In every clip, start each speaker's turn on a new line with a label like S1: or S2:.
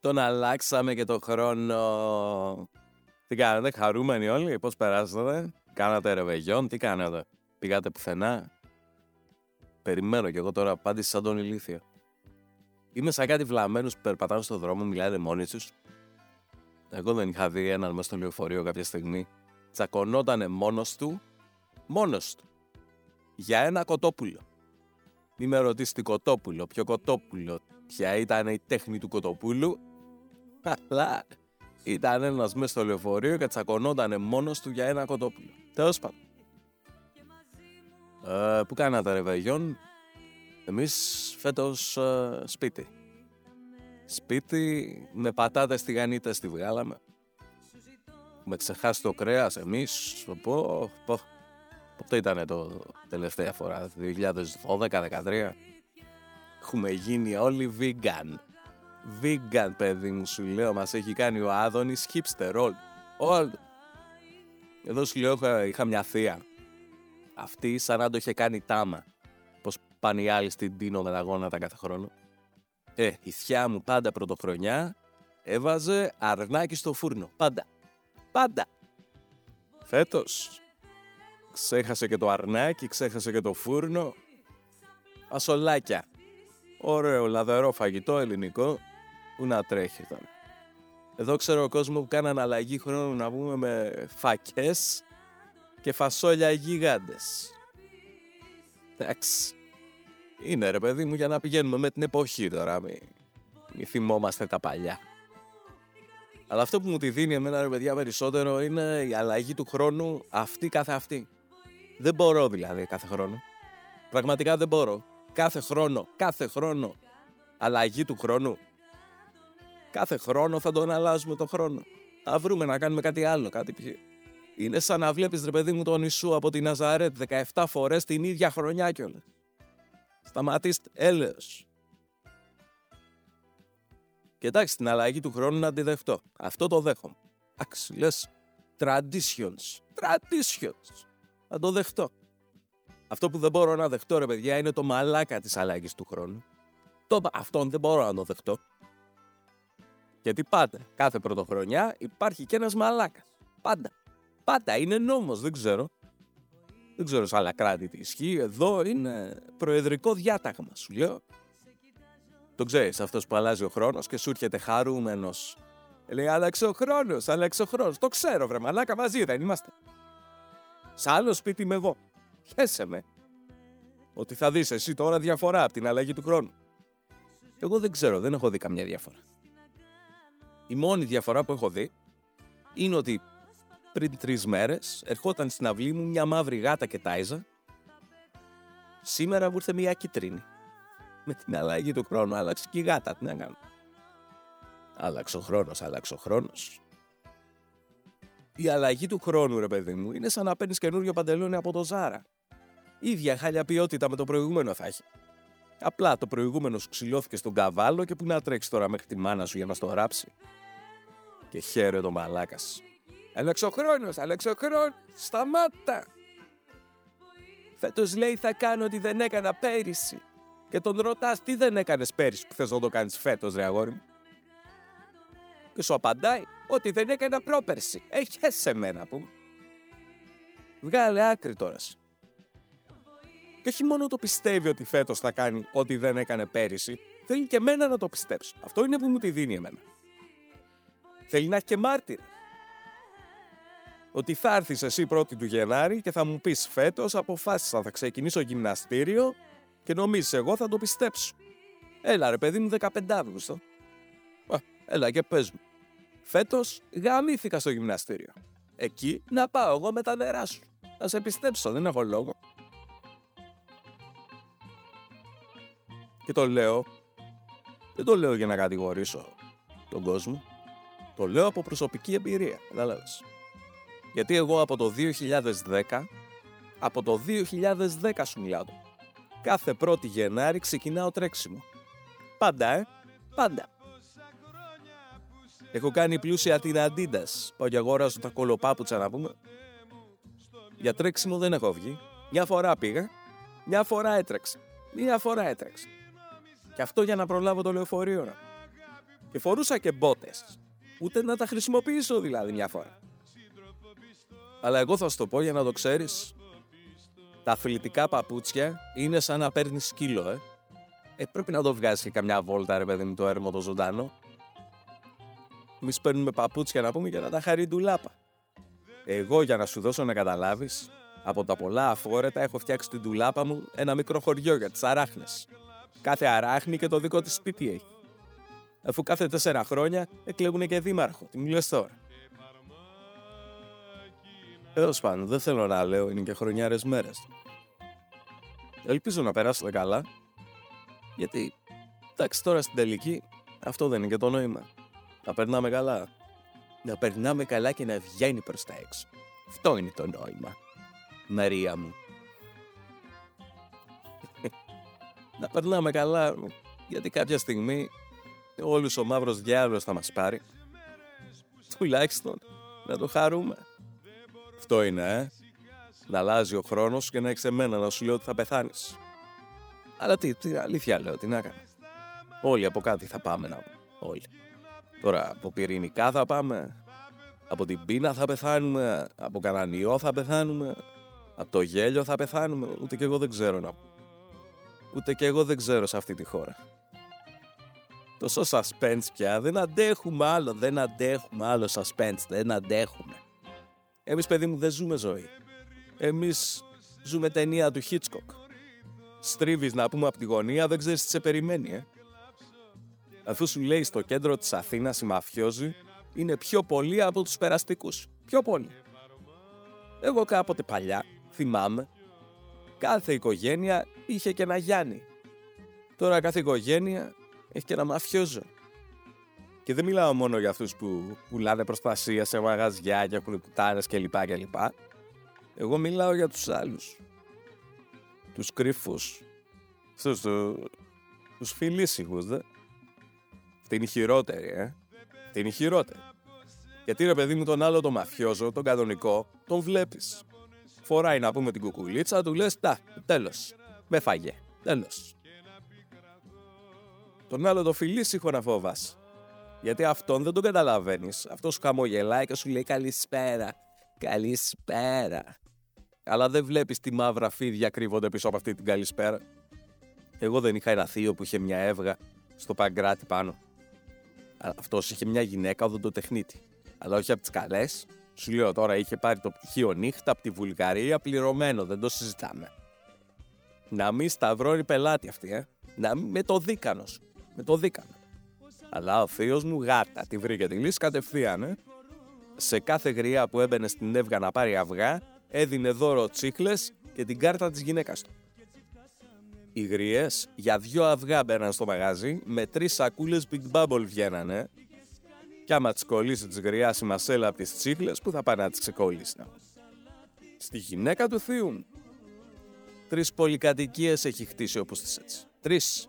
S1: τον αλλάξαμε και τον χρόνο. Τι κάνετε, χαρούμενοι όλοι, πώς περάσατε, κάνατε ρεβεγιόν, τι κάνατε, πήγατε πουθενά; Περιμένω κι εγώ τώρα απάντηση σαν τον ηλίθιο. Είμαι σαν κάτι βλαμμένους που περπατάνε στον δρόμο, μιλάνε μόνοι τους. Εγώ δεν είχα δει έναν μέσα στο λεωφορείο κάποια στιγμή. Τσακωνότανε μόνος του, μόνος του, για ένα κοτόπουλο. Μη με ρωτήσει τι κοτόπουλο, ποιο κοτόπουλο, ποια ήταν η τέχνη του κοτοπούλου, αλλά ήταν ένας μέσα στο λεωφορείο και τσακωνόταν μόνος του για ένα κοτόπουλο. Τέλος πάντων. Ε, πού κάνατε ρε Βεγιόν, εμείς φέτος ε, σπίτι. Σπίτι με πατάτες τηγανίτες τη βγάλαμε. Με ξεχάσει το κρέας εμείς, πω, πω. Πότε ήταν το τελευταία φορά, 2012-2013. Έχουμε γίνει όλοι vegan. Vegan, παιδί μου, σου λέω, μας έχει κάνει ο Άδωνης hipster, all. all. Εδώ σου λέω, είχα, είχα μια θεία. Αυτή σαν να το είχε κάνει τάμα. Πώς πάνε οι άλλοι στην Τίνο με τα γόνατα κάθε χρόνο. Ε, η θιά μου πάντα πρωτοχρονιά έβαζε αρνάκι στο φούρνο. Πάντα. Πάντα. Φέτος ξέχασε και το αρνάκι, ξέχασε και το φούρνο. Ασολάκια. Ωραίο λαδερό φαγητό ελληνικό που να τρέχει τώρα. Εδώ ξέρω ο κόσμος που κάνει αλλαγή χρόνου να πούμε με φακές και φασόλια γιγάντες. Εντάξει. Είναι ρε παιδί μου για να πηγαίνουμε με την εποχή τώρα. Μη, μη θυμόμαστε τα παλιά. Αλλά αυτό που μου τη δίνει εμένα ρε παιδιά περισσότερο είναι η αλλαγή του χρόνου αυτή κάθε αυτή. Δεν μπορώ δηλαδή κάθε χρόνο. Πραγματικά δεν μπορώ. Κάθε χρόνο, κάθε χρόνο. Αλλαγή του χρόνου. Κάθε χρόνο θα τον αλλάζουμε το χρόνο. Θα βρούμε να κάνουμε κάτι άλλο, κάτι πιο... Είναι σαν να βλέπεις ρε παιδί μου τον Ιησού από τη Ναζαρέτ 17 φορές την ίδια χρονιά κιόλας. Σταματήστε, έλεος. Και εντάξει, την αλλαγή του χρόνου να τη δεχτώ. Αυτό το δέχομαι. Εντάξει, λες, traditions, traditions. Θα το δεχτώ. Αυτό που δεν μπορώ να δεχτώ, ρε παιδιά, είναι το μαλάκα της αλλαγής του χρόνου. Το, αυτόν δεν μπορώ να το δεχτώ. Γιατί πάντα, κάθε πρωτοχρονιά υπάρχει και ένας μαλάκας. Πάντα. Πάντα, είναι νόμος, δεν ξέρω. Δεν ξέρω σε άλλα κράτη τι ισχύει. Εδώ είναι προεδρικό διάταγμα, σου λέω. Το ξέρεις, αυτός που αλλάζει ο χρόνος και σου έρχεται χαρούμενος. Λέει, άλλαξε ο χρόνος, άλλαξε ο χρόνος. Το ξέρω, βρε μαλάκα, μαζί δεν είμαστε. Σ' άλλο σπίτι είμαι εγώ. Χέσαι με. Ότι θα δεις εσύ τώρα διαφορά από την αλλαγή του χρόνου. Εγώ δεν ξέρω, δεν έχω δει καμιά διαφορά. Η μόνη διαφορά που έχω δει είναι ότι πριν τρεις μέρες ερχόταν στην αυλή μου μια μαύρη γάτα και τάιζα. Σήμερα μου ήρθε μια κίτρινη. Με την αλλαγή του χρόνου άλλαξε και η γάτα. Τι να κάνω. Άλλαξε ο χρόνος, άλλαξε ο χρόνος. Η αλλαγή του χρόνου, ρε παιδί μου, είναι σαν να παίρνεις καινούριο παντελόνι από το Ζάρα. ίδια χάλια ποιότητα με το προηγούμενο θα έχει. Απλά το προηγούμενος σου ξυλώθηκε στον καβάλο και που να τρέξει τώρα μέχρι τη μάνα σου για να στο ράψει. Και χαίρε το μαλάκας. Αλεξοχρόνος, αλεξοχρόνος, σταμάτα. Φέτος λέει θα κάνω ότι δεν έκανα πέρυσι. Και τον ρωτάς τι δεν έκανες πέρυσι που θες να το κάνεις φέτος ρε αγόρι μου; Και σου απαντάει ότι δεν έκανα πρόπερση. Έχει σε μένα που. Βγάλε άκρη τώρα Και όχι μόνο το πιστεύει ότι φέτος θα κάνει ό,τι δεν έκανε πέρυσι, θέλει και εμένα να το πιστέψω. Αυτό είναι που μου τη δίνει εμένα. Θέλει να έχει και μάρτυρα ότι θα έρθεις εσύ πρώτη του Γενάρη και θα μου πεις φέτος αποφάσισα θα ξεκινήσω γυμναστήριο και νομίζεις εγώ θα το πιστέψω. Έλα ρε παιδί μου 15 Αύγουστο. έλα και πες μου. Φέτος γαμήθηκα στο γυμναστήριο. Εκεί να πάω εγώ με τα νερά σου. Θα σε πιστέψω, δεν έχω λόγο. Και το λέω, δεν το λέω για να κατηγορήσω τον κόσμο. Το λέω από προσωπική εμπειρία, κατάλαβες. Γιατί εγώ από το 2010, από το 2010 σου μιλάω, κάθε πρώτη Γενάρη ξεκινάω τρέξιμο. Πάντα, ε, πάντα. Έχω κάνει πλούσια την Αντίντας. Πάω και αγόραζω τα κολοπάπουτσα να πούμε. Για τρέξιμο δεν έχω βγει. Μια φορά πήγα, μια φορά έτρεξα. Μια φορά έτρεξα. Και αυτό για να προλάβω το λεωφορείο. Και φορούσα και μπότες. Ούτε να τα χρησιμοποιήσω δηλαδή μια φορά. Αλλά εγώ θα σου το πω για να το ξέρεις. Τα αθλητικά παπούτσια είναι σαν να παίρνεις σκύλο, ε. Ε, πρέπει να το βγάζεις και καμιά βόλτα, ρε παιδί μου, το έρμο το ζωντανό. Εμείς παίρνουμε παπούτσια να πούμε για να τα χαρεί ντουλάπα. Εγώ για να σου δώσω να καταλάβεις, από τα πολλά αφόρετα έχω φτιάξει την ντουλάπα μου ένα μικρό χωριό για τις αράχνες. Κάθε αράχνη και το δικό της σπίτι έχει. Αφού κάθε τέσσερα χρόνια εκλέγουν και δήμαρχο. Τι μου λε τώρα. Τέλος πάντων, δεν θέλω να λέω, είναι και χρονιάρες μέρες. Ελπίζω να περάσετε καλά, γιατί εντάξει τώρα στην τελική αυτό δεν είναι και το νόημα. Να περνάμε καλά. Να περνάμε καλά και να βγαίνει προς τα έξω. Αυτό είναι το νόημα. Μαρία μου. Να περνάμε καλά, γιατί κάποια στιγμή όλους ο μαύρος διάβολος θα μας πάρει. Τουλάχιστον να το χαρούμε. Αυτό είναι, ε. Να αλλάζει ο χρόνος και να έχεις εμένα να σου λέω ότι θα πεθάνεις. Αλλά τι, τι αλήθεια λέω, τι να κάνω. Όλοι από κάτι θα πάμε να Όλοι. Τώρα από πυρηνικά θα πάμε. Από την πείνα θα πεθάνουμε. Από κανένα θα πεθάνουμε. Από το γέλιο θα πεθάνουμε. Ούτε και εγώ δεν ξέρω να πω. Ούτε και εγώ δεν ξέρω σε αυτή τη χώρα. Τόσο suspense πια. Δεν αντέχουμε άλλο. Δεν αντέχουμε άλλο suspense. Δεν αντέχουμε. Εμείς παιδί μου δεν ζούμε ζωή. Εμείς ζούμε ταινία του Hitchcock στρίβεις να πούμε από τη γωνία, δεν ξέρεις τι σε περιμένει, ε. Αφού σου λέει στο κέντρο της Αθήνας οι μαφιόζοι είναι πιο πολλοί από τους περαστικούς. Πιο πολλοί. Εγώ κάποτε παλιά, θυμάμαι, κάθε οικογένεια είχε και ένα Γιάννη. Τώρα κάθε οικογένεια έχει και ένα μαφιόζο. Και δεν μιλάω μόνο για αυτούς που πουλάνε προστασία σε μαγαζιά και έχουν κουτάρες κλπ. κλπ. Εγώ μιλάω για τους άλλους τους κρύφους, αυτούς του, τους φιλήσυχους, δε. Αυτή είναι η χειρότερη, ε. Αυτή είναι η χειρότερη. Γιατί ρε παιδί μου τον άλλο τον μαφιόζο, τον κανονικό, τον βλέπεις. Φοράει να πούμε την κουκουλίτσα, του λες, τα, τέλος, με φάγε, τέλος. Τον άλλο το φιλήσυχο να φόβας. Γιατί αυτόν δεν τον καταλαβαίνεις. Αυτός σου χαμογελάει και σου λέει καλησπέρα. Καλησπέρα αλλά δεν βλέπεις τι μαύρα φίδια κρύβονται πίσω από αυτή την καλησπέρα. Εγώ δεν είχα ένα θείο που είχε μια έβγα στο παγκράτη πάνω. Αυτός είχε μια γυναίκα οδοντοτεχνίτη. Αλλά όχι από τις καλές. Σου λέω τώρα είχε πάρει το πτυχίο νύχτα από τη Βουλγαρία πληρωμένο, δεν το συζητάμε. Να μην σταυρώνει πελάτη αυτή, ε. Να μην με το δίκανος. Με το δίκανο. Αλλά ο θείος μου γάτα τη βρήκε τη λύση κατευθείαν, ε. Σε κάθε γριά που έμπαινε στην έβγα να πάρει αυγά, έδινε δώρο τσίχλες και την κάρτα της γυναίκας του. Οι γριές για δυο αυγά μπαίναν στο μαγάζι, με τρεις σακούλες Big Bubble βγαίνανε και άμα τις κολλήσει της γριάς η μασέλα από τις τσίχλες, που θα πάνε να τις ξεκολλήσει. Στη γυναίκα του θείου. Τρεις πολυκατοικίες έχει χτίσει όπως τις έτσι. Τρεις.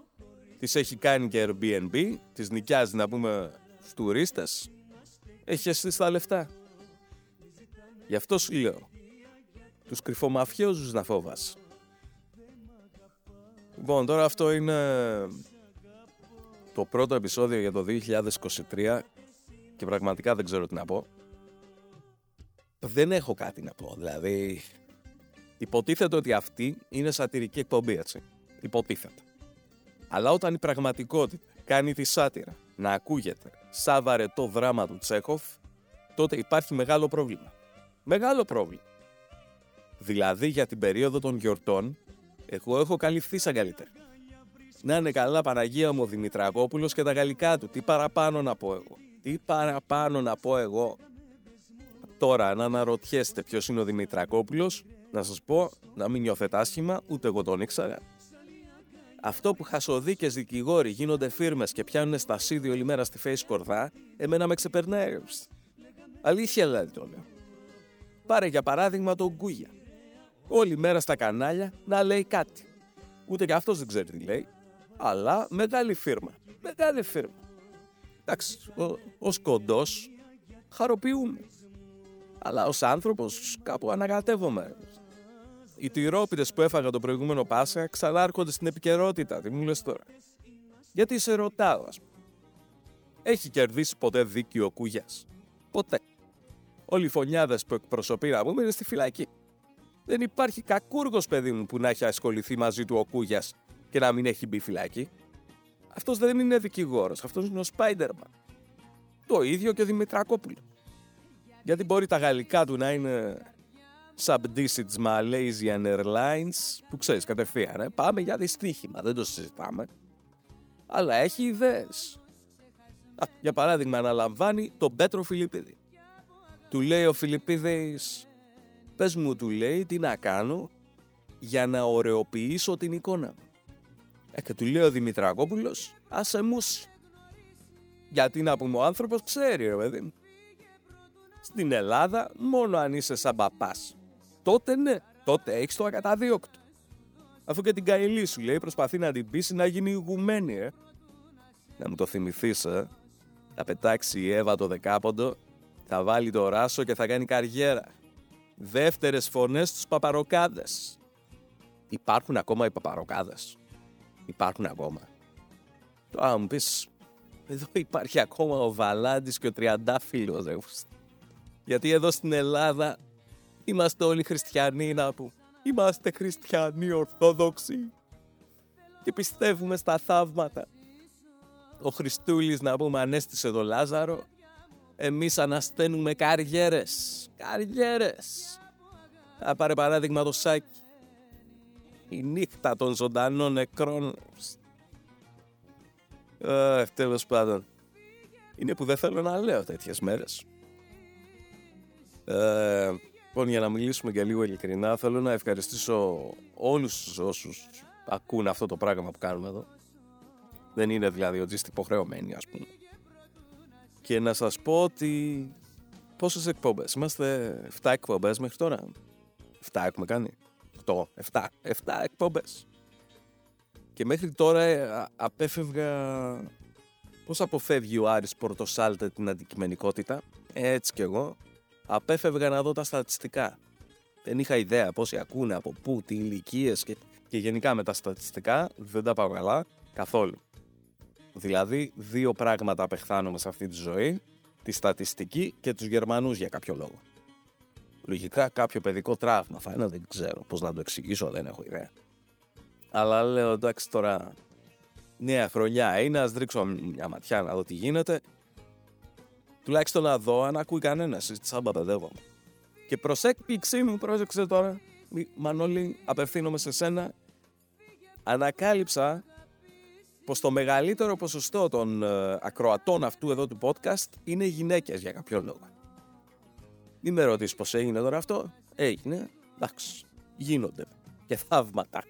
S1: Τις έχει κάνει και Airbnb, τις νοικιάζει να πούμε στους τουρίστες. Έχει αισθήσει τα λεφτά. Γι' αυτό σου λέω τους κρυφομαφιόζους να φόβας. Λοιπόν, τώρα αυτό είναι το πρώτο επεισόδιο για το 2023 και πραγματικά δεν ξέρω τι να πω. Δεν έχω κάτι να πω, δηλαδή υποτίθεται ότι αυτή είναι σατυρική εκπομπή, έτσι. Υποτίθεται. Αλλά όταν η πραγματικότητα κάνει τη σάτυρα να ακούγεται σαν βαρετό δράμα του Τσέχοφ, τότε υπάρχει μεγάλο πρόβλημα. Μεγάλο πρόβλημα. Δηλαδή για την περίοδο των γιορτών, εγώ έχω καλυφθεί σαν καλύτερα. Να είναι καλά Παναγία μου ο Δημητρακόπουλος και τα γαλλικά του. Τι παραπάνω να πω εγώ. Τι παραπάνω να πω εγώ; Τώρα, να αναρωτιέστε ποιος είναι ο Δημητρακόπουλος, να σας πω, να μην νιώθετε άσχημα, ούτε εγώ τον ήξερα. Αυτό που χασοδίκες δικηγόροι γίνονται φίρμες και πιάνουν στα σίδη όλη μέρα στη face κορδά, εμένα με ξεπερνάει. Αλήθεια δηλαδή το λέω. Πάρε για παράδειγμα τον Γκούγια όλη μέρα στα κανάλια να λέει κάτι. Ούτε και αυτός δεν ξέρει τι λέει, αλλά μεγάλη φίρμα. Μεγάλη φίρμα. Εντάξει, ως κοντός χαροποιούμε. Αλλά ως άνθρωπος κάπου ανακατεύομαι. Οι τυρόπιτες που έφαγα το προηγούμενο Πάσα ξανάρχονται στην επικαιρότητα. Τι μου λες τώρα. Γιατί σε ρωτάω, ας πούμε. Έχει κερδίσει ποτέ δίκιο ο Κούγια. Ποτέ. Όλοι οι φωνιάδες που εκπροσωπεί να πούμε είναι στη φυλακή. Δεν υπάρχει κακούργος παιδί μου που να έχει ασχοληθεί μαζί του ο Κούγια και να μην έχει μπει φυλακή. Αυτός δεν είναι δικηγόρος, αυτός είναι ο Σπάιντερμαν. Το ίδιο και ο Δημητρακόπουλος. Γιατί μπορεί τα γαλλικά του να είναι subdicits Malaysian Airlines, που ξέρεις κατευθείαν, ε; πάμε για δυστύχημα, δεν το συζητάμε. Αλλά έχει ιδέες. για παράδειγμα, αναλαμβάνει τον Πέτρο Φιλιππίδη. Του λέει ο Φιλιππίδης, πες μου, του λέει, τι να κάνω για να ωρεοποιήσω την εικόνα μου. Ε, και του λέει ο Δημητρακόπουλος, άσε μους. Γιατί να πούμε, ο άνθρωπος ξέρει, ρε παιδί Στην Ελλάδα, μόνο αν είσαι σαν παπάς τότε ναι, τότε έχεις το ακαταδίωκτο. Αφού και την καηλή σου λέει προσπαθεί να την πείσει να γίνει ηγουμένη, ε. Να μου το θυμηθείς, ε. Θα πετάξει η Εύα το δεκάποντο, θα βάλει το ράσο και θα κάνει καριέρα. Δεύτερες φωνές στους παπαροκάδες. Υπάρχουν ακόμα οι παπαροκάδες. Υπάρχουν ακόμα. Τώρα μου πεις, εδώ υπάρχει ακόμα ο Βαλάντης και ο Τριαντάφυλλος. Γιατί εδώ στην Ελλάδα Είμαστε όλοι χριστιανοί να που. Είμαστε χριστιανοί ορθόδοξοι. Και πιστεύουμε στα θαύματα. Ο Χριστούλης να πούμε ανέστησε το Λάζαρο. Εμείς ανασταίνουμε καριέρες. Καριέρες. Θα πάρε παράδειγμα το Σάκη. Η νύχτα των ζωντανών νεκρών. Ε, τέλος πάντων. Είναι που δεν θέλω να λέω τέτοιες μέρες. Ε, Λοιπόν, για να μιλήσουμε και λίγο ειλικρινά, θέλω να ευχαριστήσω όλους όσους ακούν αυτό το πράγμα που κάνουμε εδώ. Δεν είναι δηλαδή ότι είστε υποχρεωμένοι, ας πούμε. Και να σας πω ότι πόσες εκπομπές. Είμαστε 7 εκπομπές μέχρι τώρα. 7 έχουμε κάνει. 8, 7, 7 εκπομπές. Και μέχρι τώρα ε, απέφευγα πώς αποφεύγει ο Άρης Πορτοσάλτε την αντικειμενικότητα. Έτσι κι εγώ απέφευγα να δω τα στατιστικά. Δεν είχα ιδέα πόσοι ακούνε, από πού, τι ηλικίες και, και γενικά με τα στατιστικά δεν τα πάω καλά καθόλου. Δηλαδή, δύο πράγματα απεχθάνομαι σε αυτή τη ζωή, τη στατιστική και τους Γερμανούς για κάποιο λόγο. Λογικά κάποιο παιδικό τραύμα θα είναι, δεν ξέρω πώς να το εξηγήσω, δεν έχω ιδέα. Αλλά λέω εντάξει τώρα νέα χρονιά είναι, ας ρίξω μια ματιά να δω τι γίνεται Τουλάχιστον να δω αν ακούει κανένας. Σαν μου. Και προς έκπληξή μου, πρόσεξε τώρα, Μανώλη, απευθύνομαι σε σένα. Ανακάλυψα πως το μεγαλύτερο ποσοστό των ε, ακροατών αυτού εδώ του podcast είναι γυναίκες για κάποιο λόγο. Μην με ρωτήσεις πως έγινε τώρα αυτό. Έγινε. Εντάξει. Γίνονται. Και θαύματα.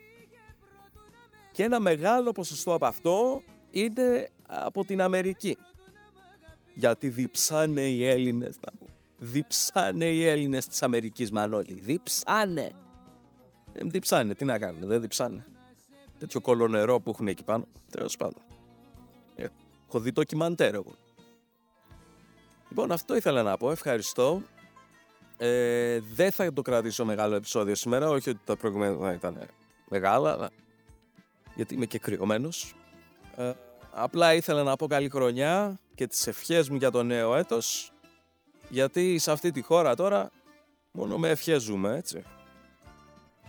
S1: Και ένα μεγάλο ποσοστό από αυτό είναι από την Αμερική. Γιατί διψάνε οι Έλληνες, να πω. Διψάνε οι Έλληνες της Αμερικής, Μανώλη. Διψάνε. Δεν διψάνε, τι να κάνουν, δεν διψάνε. Τέτοιο κολονερό που έχουν εκεί πάνω, τέλος πάντων. Ε, έχω δει το εγώ. Λοιπόν, αυτό ήθελα να πω. Ευχαριστώ. Ε, δεν θα το κρατήσω μεγάλο επεισόδιο σήμερα, όχι ότι τα προηγούμενα ήταν μεγάλα, αλλά γιατί είμαι και κρυωμένος. Ε, απλά ήθελα να πω καλή χρονιά και τις ευχές μου για το νέο έτος γιατί σε αυτή τη χώρα τώρα μόνο με ευχές ζούμε έτσι.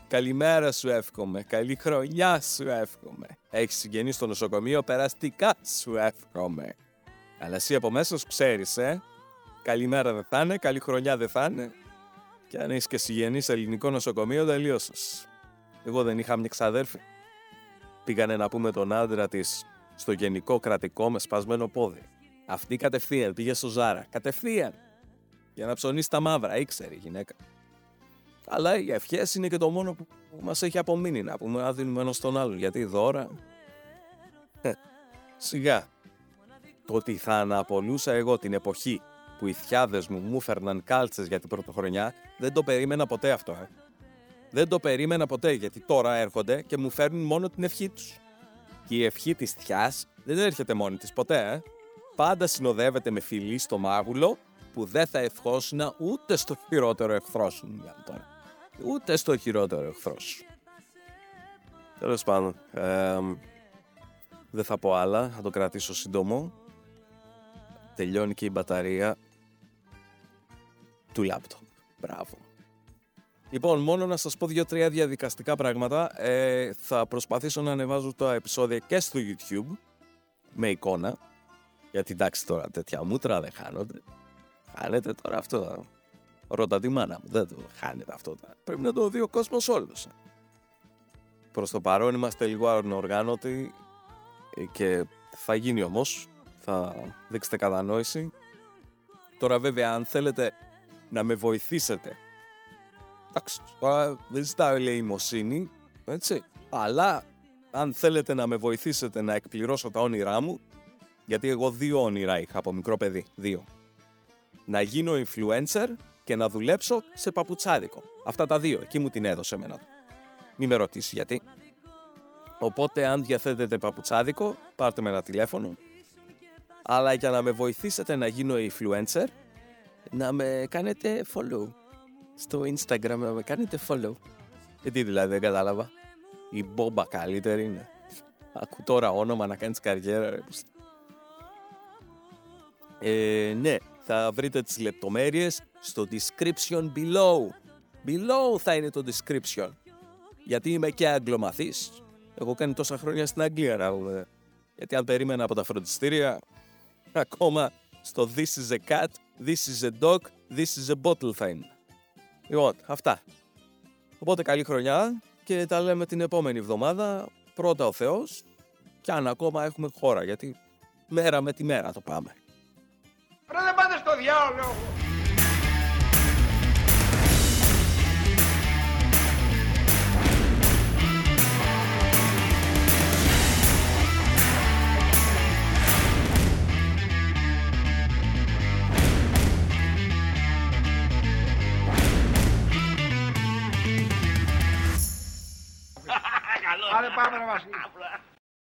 S1: Καλημέρα σου εύχομαι, καλή χρονιά σου εύχομαι. Έχεις συγγενείς στο νοσοκομείο, περαστικά σου εύχομαι. Αλλά εσύ από μέσα σου ξέρεις, ε. Καλημέρα δεν θα είναι, καλή χρονιά δεν θα είναι. Και αν έχεις και συγγενείς σε ελληνικό νοσοκομείο, τελείωσες. Εγώ δεν είχα μια ξαδέρφη. Πήγανε να πούμε τον άντρα της στο γενικό κρατικό με σπασμένο πόδι. Αυτή κατευθείαν πήγε στο Ζάρα. Κατευθείαν. Για να ψωνίσει τα μαύρα. Ήξερε η γυναίκα. Αλλά οι ευχές είναι και το μόνο που μας έχει απομείνει να πούμε να δίνουμε ένας στον άλλον. Γιατί δώρα. Ε, σιγά. Το ότι θα αναπολούσα εγώ την εποχή που οι θιάδες μου μου φέρναν κάλτσες για την πρωτοχρονιά, δεν το περίμενα ποτέ αυτό, ε. Δεν το περίμενα ποτέ γιατί τώρα έρχονται και μου φέρνουν μόνο την ευχή τους. Και η ευχή της θιάς δεν έρχεται μόνη της ποτέ, ε πάντα συνοδεύεται με φιλή στο μάγουλο που δεν θα ευχόσουν ούτε στο χειρότερο εχθρός σου. Ούτε στο χειρότερο εχθρός σου. Τέλος πάντων, δεν θα πω άλλα, θα το κρατήσω σύντομο. Τελειώνει και η μπαταρία του λάπτοπ. Μπράβο. Λοιπόν, μόνο να σας πω δύο-τρία διαδικαστικά πράγματα. Ε, θα προσπαθήσω να ανεβάζω τα επεισόδια και στο YouTube με εικόνα. Γιατί εντάξει τώρα τέτοια μούτρα δεν χάνονται. Χάνεται τώρα αυτό. Ρώτα τη μάνα μου. Δεν το χάνεται αυτό. Πρέπει να το δει ο κόσμος όλος. Προς το παρόν είμαστε λίγο ανοργάνωτοι και θα γίνει όμως. Θα δείξετε κατανόηση. Τώρα βέβαια αν θέλετε να με βοηθήσετε εντάξει, τώρα δεν ζητάω ελεημοσύνη, έτσι, αλλά αν θέλετε να με βοηθήσετε να εκπληρώσω τα όνειρά μου, γιατί εγώ δύο όνειρα είχα από μικρό παιδί, δύο. Να γίνω influencer και να δουλέψω σε παπουτσάδικο. Αυτά τα δύο, εκεί μου την έδωσε εμένα. Μην με ρωτήσει γιατί. Οπότε αν διαθέτετε παπουτσάδικο, πάρτε με ένα τηλέφωνο. Αλλά για να με βοηθήσετε να γίνω influencer, να με κάνετε follow στο Instagram να με κάνετε follow. Ε, τι δηλαδή, δεν κατάλαβα. Η μπόμπα καλύτερη είναι. Ακού τώρα όνομα να κάνεις καριέρα, ρε. Ε, ναι, θα βρείτε τις λεπτομέρειες στο description below. Below θα είναι το description. Γιατί είμαι και αγγλομαθής. Έχω κάνει τόσα χρόνια στην Αγγλία, να Γιατί αν περίμενα από τα φροντιστήρια, ακόμα στο this is a cat, this is a dog, this is a bottle θα είναι. Λοιπόν, αυτά. Οπότε καλή χρονιά και τα λέμε την επόμενη εβδομάδα. Πρώτα ο Θεός και αν ακόμα έχουμε χώρα γιατί μέρα με τη μέρα το πάμε.
S2: Ρε δεν πάτε στο διάολο. Olha para baixo.